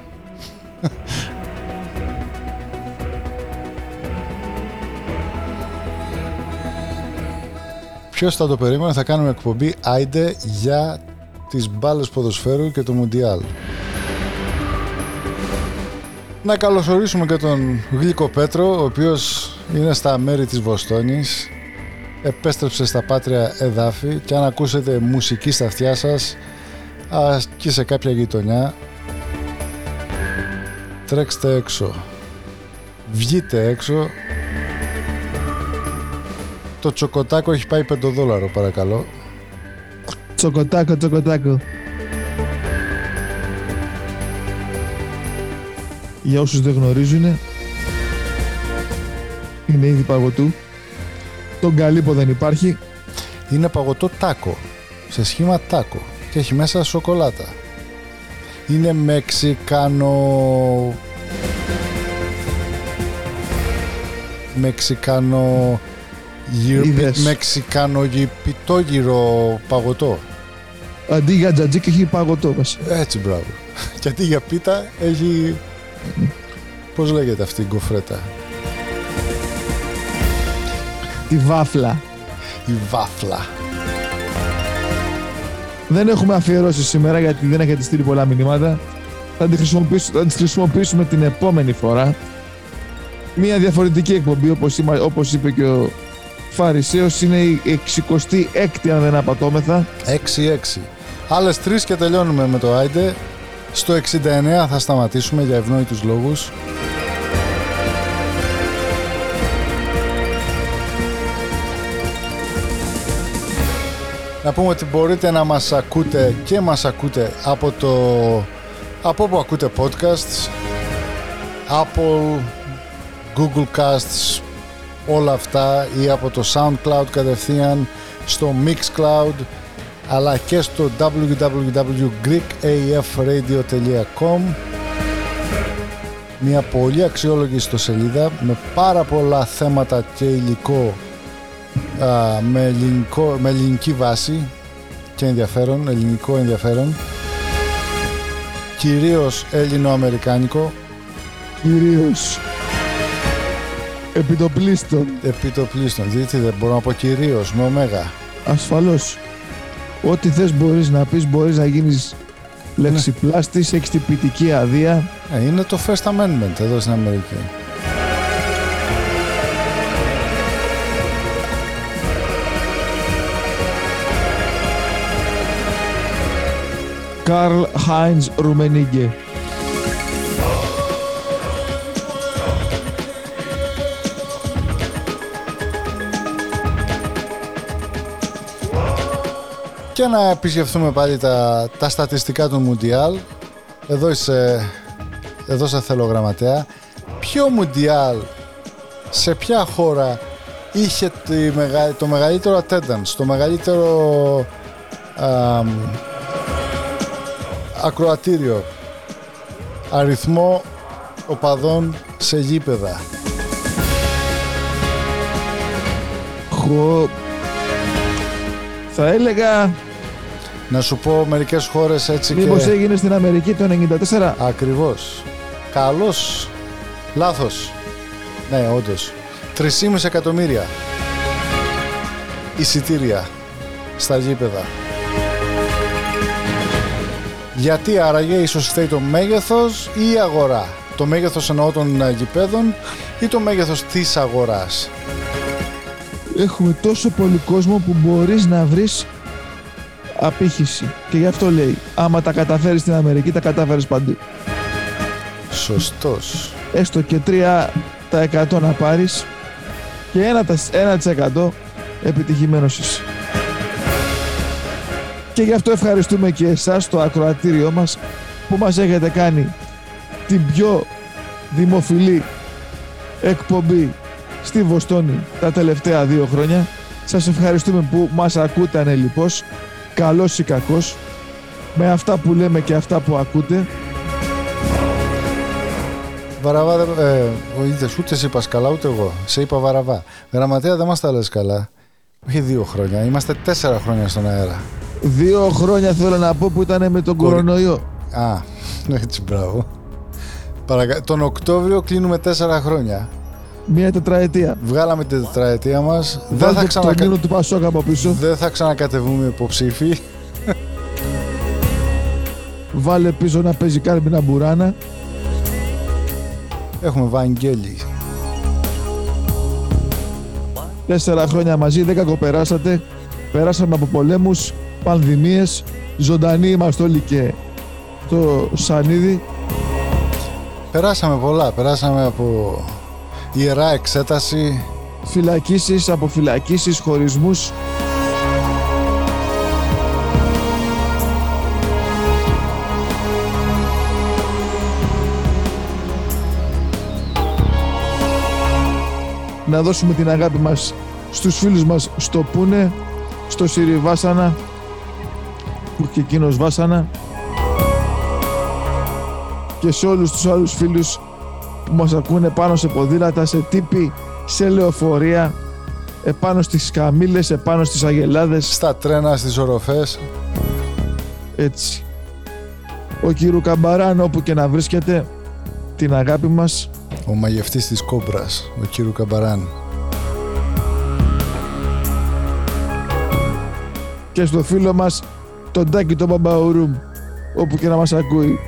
Ποιος θα το περίμενε θα κάνουμε εκπομπή Άιντε για τις μπάλες ποδοσφαίρου και το Μουντιάλ. Να καλωσορίσουμε και τον Γλίκο Πέτρο, ο οποίος είναι στα μέρη της Βοστόνης. Επέστρεψε στα πάτρια εδάφη και αν ακούσετε μουσική στα αυτιά σας, ας και σε κάποια γειτονιά, τρέξτε έξω. Βγείτε έξω. Το τσοκοτάκο έχει πάει 5 δόλαρο παρακαλώ. Τσοκοτάκο, τσοκοτάκο. Για όσους δεν γνωρίζουν, είναι είδη παγωτού. Τον καλύπο δεν υπάρχει. Είναι παγωτό τάκο, σε σχήμα τάκο και έχει μέσα σοκολάτα. Είναι μεξικάνο... Μεξικάνο... γυ- Είδες. Μεξικάνο πιτόγυρο παγωτό. Αντί για τζατζίκ έχει παγωτό μέσα. Έτσι μπράβο. Και αντί για πίτα έχει... Πώς λέγεται αυτή η γκοφρέτα. Τη βάφλα. Η βάφλα. Δεν έχουμε αφιερώσει σήμερα γιατί δεν έχετε στείλει πολλά μηνύματα. Θα, τη χρησιμοποιήσουμε, θα τις χρησιμοποιήσουμε την επόμενη φορά. Μία διαφορετική εκπομπή όπως, είμα- όπως είπε και ο Φαρισαίος είναι η 66η αν δεν απατώμεθα. 6-6. Άλλες τρεις και τελειώνουμε με το Άιντε. Στο 69 θα σταματήσουμε για ευνόητους λόγους. Να πούμε ότι μπορείτε να μας ακούτε και μας ακούτε από το από όπου ακούτε podcasts Apple, Google Casts όλα αυτά ή από το SoundCloud κατευθείαν στο Mixcloud αλλά και στο www.greekafradio.com μια πολύ αξιόλογη ιστοσελίδα με πάρα πολλά θέματα και υλικό α, με, ελληνικό, με ελληνική βάση και ενδιαφέρον, ελληνικό ενδιαφέρον. Κυρίως ελληνοαμερικάνικο. Κυρίως επιτοπλίστων. επιτοπλίστων δείτε δεν μπορώ να πω κυρίως με ωμέγα Ασφαλώς. Ό,τι θες μπορείς να πεις, μπορείς να γίνεις λεξιπλάστης, έχεις την ποιητική αδεία. Ε, είναι το First Amendment εδώ στην Αμερική Καρλ Χάινς Ρουμενίγκε. Και να επισκεφθούμε πάλι τα, τα στατιστικά του Μουντιάλ. Εδώ είσαι, εδώ σε θέλω γραμματέα. Ποιο Μουντιάλ, σε ποια χώρα είχε τη μεγα- το μεγαλύτερο attendance, το μεγαλύτερο αμ, ακροατήριο, αριθμό οπαδών σε γήπεδα; Χω... Θα έλεγα Να σου πω μερικές χώρες έτσι μήπως και... έγινε στην Αμερική το 94. Ακριβώς. Καλός. Λάθος. Ναι, όντως. 3,5 εκατομμύρια εισιτήρια στα γήπεδα. Γιατί άραγε ίσως φταίει το μέγεθος ή η αγορά; Το μέγεθος εννοώ των ε, γηπέδων ή το μέγεθος της αγοράς; Έχουμε τόσο πολύ κόσμο που μπορείς να βρεις απήχηση. Και γι' αυτό λέει, άμα τα καταφέρεις στην Αμερική, τα κατάφερες παντού. Σωστός. Έστω και 3% να πάρεις και 1% επιτυχημένος είσαι. Και γι' αυτό ευχαριστούμε και εσάς το ακροατήριό μας που μας έχετε κάνει την πιο δημοφιλή εκπομπή στη Βοστόνη τα τελευταία δύο χρόνια. Σας ευχαριστούμε που μας ακούτε ανελιπώς, καλός ή κακός, με αυτά που λέμε και αυτά που ακούτε. Βαραβά, δεν- ε, ο είδες, ούτε σε είπα καλά, ούτε εγώ. Σε είπα βαραβά. Γραμματέα δεν μας τα λες καλά. Όχι δύο χρόνια, είμαστε τέσσερα χρόνια στον αέρα. Δύο χρόνια θέλω να πω που ήταν με τον Κορυ- κορονοϊό. Α, έτσι μπράβο. Παρακα... Τον Οκτώβριο κλείνουμε τέσσερα χρόνια. Μία τετραετία. Βγάλαμε την τετραετία μας. Δεν Βάλτε θα, τον ξανακα... Νίνο του Πασόκα από πίσω. δεν θα ξανακατεβούμε υποψήφοι. Βάλε πίσω να παίζει Κάρμινα Μπουράνα. Έχουμε Βαγγέλη. Τέσσερα χρόνια μαζί, δεν κακοπεράσατε. Περάσαμε από πολέμους, πανδημίες. Ζωντανοί είμαστε όλοι και το Σανίδι. Περάσαμε πολλά. Περάσαμε από ιερά εξέταση. Φυλακίσεις, αποφυλακίσεις, χωρισμούς. Να δώσουμε την αγάπη μας στους φίλους μας στο Πούνε, στο Σιρι Βάσανα, που και εκείνος Βάσανα, και σε όλους τους άλλους φίλους που μας ακούνε πάνω σε ποδήλατα, σε τύπη, σε λεωφορεία, επάνω στις καμήλες, επάνω στις αγελάδες, Στα τρένα, στις οροφές. έτσι. Ο κύριου Καμπαράν όπου και να βρίσκεται, την αγάπη μας, Ο μαγευτής της κόμπρας, ο κύριου Καμπαράν. και στο φίλο μας τον Τάκη τον Μπαμπαουρούμ όπου και να μας ακούει.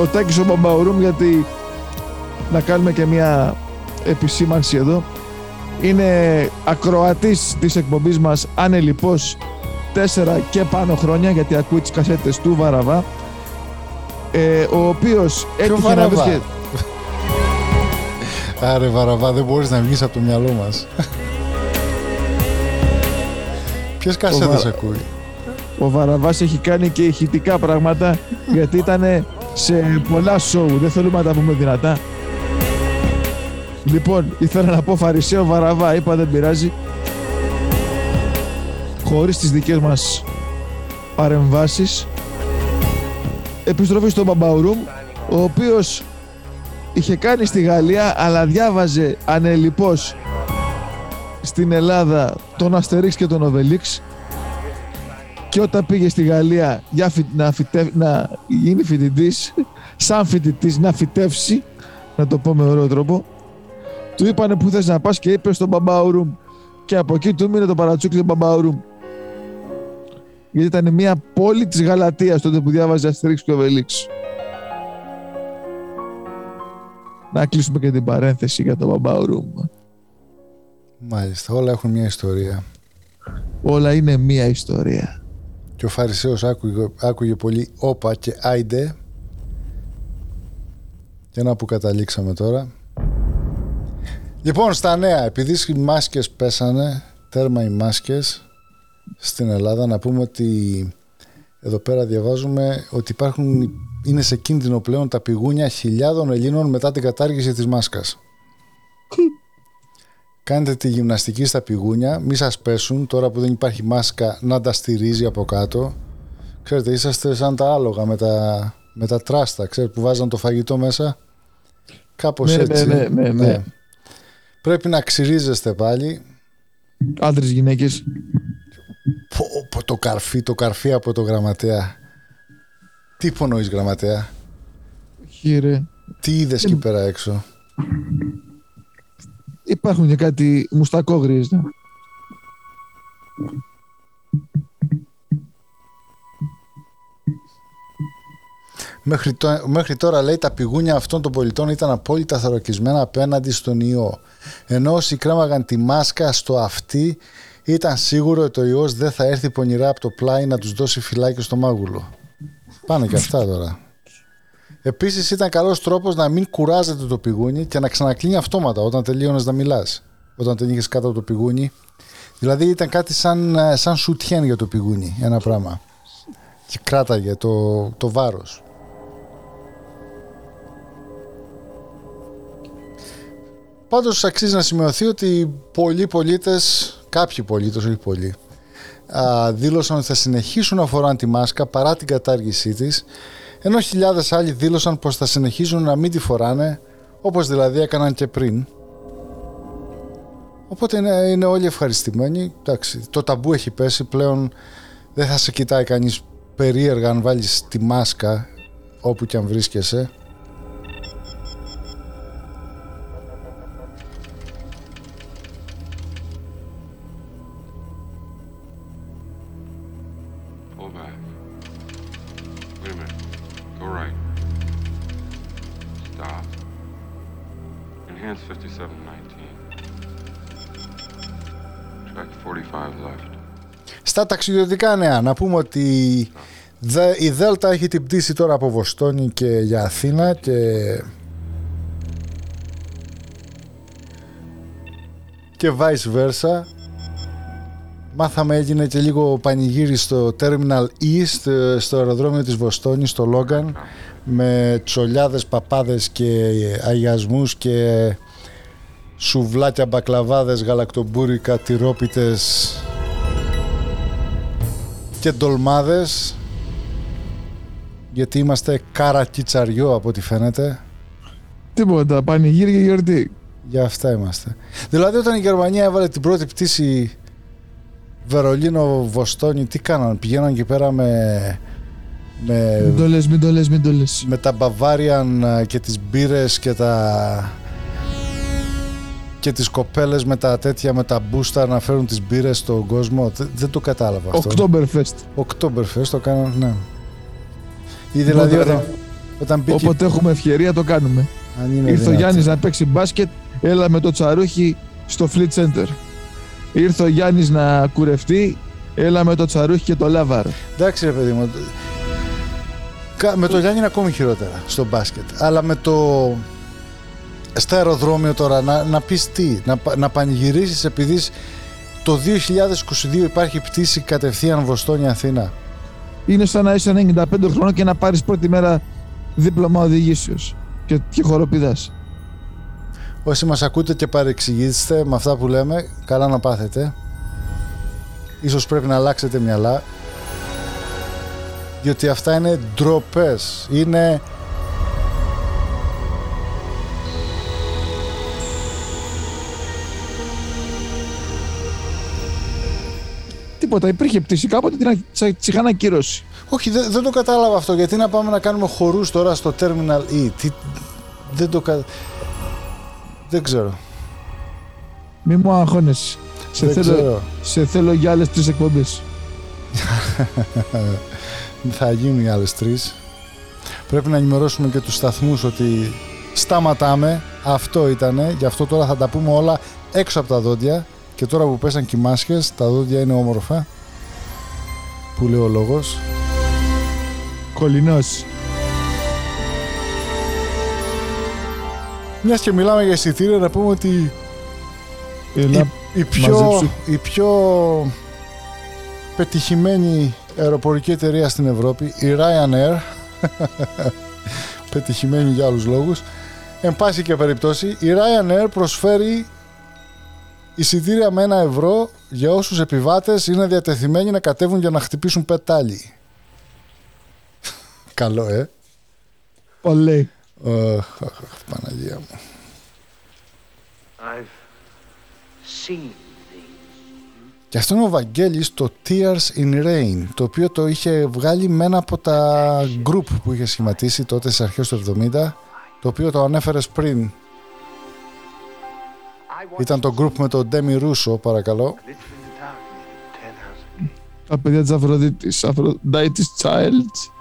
Ο Τάκης ο Μπαμπαουρούμ γιατί να κάνουμε και μια επισήμανση εδώ είναι ακροατής της εκπομπής μας ανελιπώς τέσσερα και πάνω χρόνια γιατί ακούει τις κασέτες του Βαραβά ε, ο οποίος έτυχε να Βαραβά; βρίσκεται Άρε Βαραβά, δεν μπορείς να βγεις από το μυαλό μας. Ποιες κασέτες Βα- ακούει; ο Βαραβάς έχει κάνει και ηχητικά πράγματα γιατί ήταν σε πολλά σοου δεν θέλουμε να τα πούμε δυνατά. Λοιπόν ήθελα να πω Φαρισαίο Βαραβά είπα δεν πειράζει. Χωρίς τις δικές μας παρεμβάσεις επιστροφή στον Μπαμπαουρούμ ο οποίος είχε κάνει στη Γαλλία αλλά διάβαζε ανελιπώς στην Ελλάδα τον Αστερίξ και τον Οβελίξ και όταν πήγε στη Γαλλία για φοι- να, φυτε- να γίνει φοιτητής, σαν φοιτητής να φυτεύσει, να το πω με ωραίο τρόπο, του είπανε που θες να πας και είπε στον Μπαμπάουρούμ. Και από εκεί του μείνε το παρατσούκι του Μπαμπάουρούμ. Γιατί ήταν μια πόλη της Γαλατείας τότε που διάβαζε Αστερίξ και Οβελίξ. Να κλείσουμε και την παρένθεση για τον Μπαμπάουρούμ. Μάλιστα, όλα έχουν μια ιστορία. Όλα είναι μία ιστορία. Και ο Φαρισαίος άκουγε, άκουγε πολύ όπα και άιντε. Και να που καταλήξαμε τώρα. Λοιπόν, στα νέα, επειδή οι μάσκες πέσανε, τέρμα οι μάσκες στην Ελλάδα, να πούμε ότι εδώ πέρα διαβάζουμε ότι υπάρχουν, είναι σε κίνδυνο πλέον τα πηγούνια χιλιάδων Ελλήνων μετά την κατάργηση της μάσκας. Κάντε τη γυμναστική στα πηγούνια, μη σας πέσουν τώρα που δεν υπάρχει μάσκα να τα στηρίζει από κάτω. Ξέρετε, είσαστε σαν τα άλογα με τα, με τα τράστα, ξέρετε, που βάζαν το φαγητό μέσα. Κάπως Ναι, έτσι. ναι, ναι, ναι, ναι. Πρέπει να ξυρίζεστε πάλι. Άντρες, γυναίκες. Πω, πω, το καρφί, το καρφί από το γραμματέα. Τι υπονοείς γραμματέα, Χείρε. τι είδες εκεί πέρα έξω; Υπάρχουν και κάτι μουστακόγριες. ναι. Μέχρι, το- μέχρι τώρα λέει τα πηγούνια αυτών των πολιτών ήταν απόλυτα θωρακισμένα απέναντι στον ιό. Ενώ όσοι κρέμαγαν τη μάσκα στο αυτί ήταν σίγουρο ότι ο ιός δεν θα έρθει πονηρά από το πλάι να τους δώσει φυλάκι στο μάγουλο. Πάνε και αυτά τώρα. Επίσης ήταν καλός τρόπος να μην κουράζεται το πηγούνι και να ξανακλίνει αυτόματα όταν τελείωνες να μιλάς. Όταν τον είχες κάτω από το πηγούνι. Δηλαδή ήταν κάτι σαν, ε, σαν σουτιέν για το πηγούνι, ένα πράγμα. Και κράταγε το, το βάρος. Πάντως αξίζει να σημειωθεί ότι πολλοί πολίτες, κάποιοι πολίτες, όχι πολλοί, α, δήλωσαν ότι θα συνεχίσουν να φοράνε τη μάσκα παρά την κατάργησή της, ενώ χιλιάδες άλλοι δήλωσαν πως θα συνεχίζουν να μην τη φοράνε, όπως δηλαδή έκαναν και πριν. Οπότε είναι, είναι όλοι ευχαριστημένοι. Εντάξει, το ταμπού έχει πέσει πλέον. Δεν θα σε κοιτάει κανείς περίεργα αν βάλεις τη μάσκα όπου και αν βρίσκεσαι. Στα ταξιδιωτικά νέα, να πούμε ότι δε- η Δέλτα έχει την πτήση τώρα από Βοστόνη και για Αθήνα και και vice versa. Μάθαμε έγινε και λίγο πανηγύρι στο Terminal East, ε, στο αεροδρόμιο της Βοστόνης, στο Λόγκαν, με τσολιάδες, παπάδες και αγιασμούς και σουβλάκια, μπακλαβάδες, γαλακτομπούρικα, τυρόπιτες και ντολμάδες γιατί είμαστε καρακιτσαριό από ό,τι φαίνεται Τίποτα, πανηγύρι και γιορτή. για αυτά είμαστε δηλαδή όταν η Γερμανία έβαλε την πρώτη πτήση Βερολίνο, Βοστόνη τι κάναν, πηγαίναν εκεί πέρα με Με, Μην το λες, μην το λες, μην το λες. με τα Bavarian ε, και τις μπύρες και τα και τις κοπέλες με τα τέτοια με τα μπούστα να φέρουν τις μπύρες στον κόσμο δεν, δεν το κατάλαβα αυτό Oktoberfest. Oktoberfest το κάναν ναι ή δηλαδή Οπότε, όταν, όταν μπήκε Όποτε έχουμε ευκαιρία το κάνουμε. αν είναι Ήρθε ο δυνατόν. Γιάννης να παίξει μπάσκετ, έλα με το τσαρούχι στο Fleet Center. Ήρθε ο Γιάννης να κουρευτεί, έλα με το τσαρούχι και το λάβαρ. Εντάξει ρε παιδί μου. Κα- Με το Γιάννη είναι ακόμη χειρότερα στο μπάσκετ. Αλλά με το... Στα αεροδρόμιο τώρα να, να πεις τι, να, πα- να πανηγυρίσεις επειδή σ- το 2022 υπάρχει πτήση κατευθείαν Βοστόνια-Αθήνα. Είναι σαν να είσαι 95 χρονών και να πάρεις πρώτη μέρα δίπλωμα οδηγήσεως και, και χοροπηδάς. Όσοι μας ακούτε και παρεξηγήσετε με αυτά που λέμε, καλά να πάθετε. Ίσως πρέπει να αλλάξετε μυαλά. Διότι αυτά είναι ντροπές. Είναι Τίποτα, υπήρχε πτήση κάποτε, την, α- τσα- τις είχαν ακυρώσει. Όχι, δεν, δεν το κατάλαβα αυτό. Γιατί να πάμε να κάνουμε χορούς τώρα στο Terminal E; Τι, δεν το κα... Δεν ξέρω. Μη μου αγχώνεσαι. Σε δεν θέλω, ξέρω. σε θέλω για άλλες τρεις εκπομπές. Θα γίνουν οι άλλες τρεις. Πρέπει να ενημερώσουμε και τους σταθμούς ότι σταματάμε. Αυτό ήτανε. Γι' αυτό τώρα θα τα πούμε όλα έξω από τα δόντια. Και τώρα που πέσαν και οι μάσκες, τα δόντια είναι όμορφα. Που λέει ο λόγος. Κολληνός. Μιας και μιλάμε για εισιτήρια, να πούμε ότι Έλα, η, η πιο, μαζέψου. η πιο πετυχημένη αεροπορική εταιρεία στην Ευρώπη, η Ryanair, πετυχημένη για άλλους λόγους, εν πάση και περιπτώσει, η Ryanair προσφέρει εισιτήρια με ένα ευρώ για όσους επιβάτες είναι διατεθειμένοι να κατέβουν για να χτυπήσουν πετάλι. Καλό, ε. Πολύ. Αχ, αχ, αχ, Παναγία μου. I've seen Και αυτό είναι ο Βαγγέλης το Tears in Rain, το οποίο το είχε βγάλει με ένα από τα group που είχε σχηματίσει τότε στις αρχές του 70, το οποίο το ανέφερες πριν. Ήταν το group με τον Demi Russo, παρακαλώ. Τα παιδιά της Αφροδίτης, Aphrodite's Child.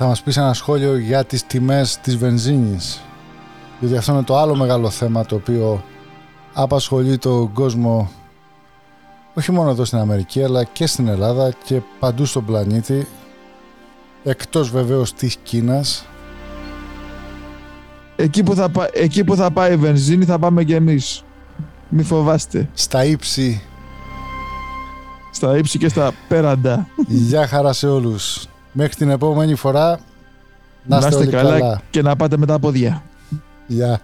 Θα μας πεις ένα σχόλιο για τις τιμές της βενζίνης. Διότι αυτό είναι το άλλο μεγάλο θέμα το οποίο απασχολεί τον κόσμο όχι μόνο εδώ στην Αμερική αλλά και στην Ελλάδα και παντού στον πλανήτη εκτός βεβαίως της Κίνας Εκεί που, θα, πά- εκεί που θα πάει η βενζίνη θα πάμε κι εμείς. Μη φοβάστε. στα ύψη Στα ύψη και στα πέραντα. Γεια χαρά σε όλους μέχρι την επόμενη φορά να, Να είστε είστε όλοι καλά καλά και να πάτε με τα πόδια. Γεια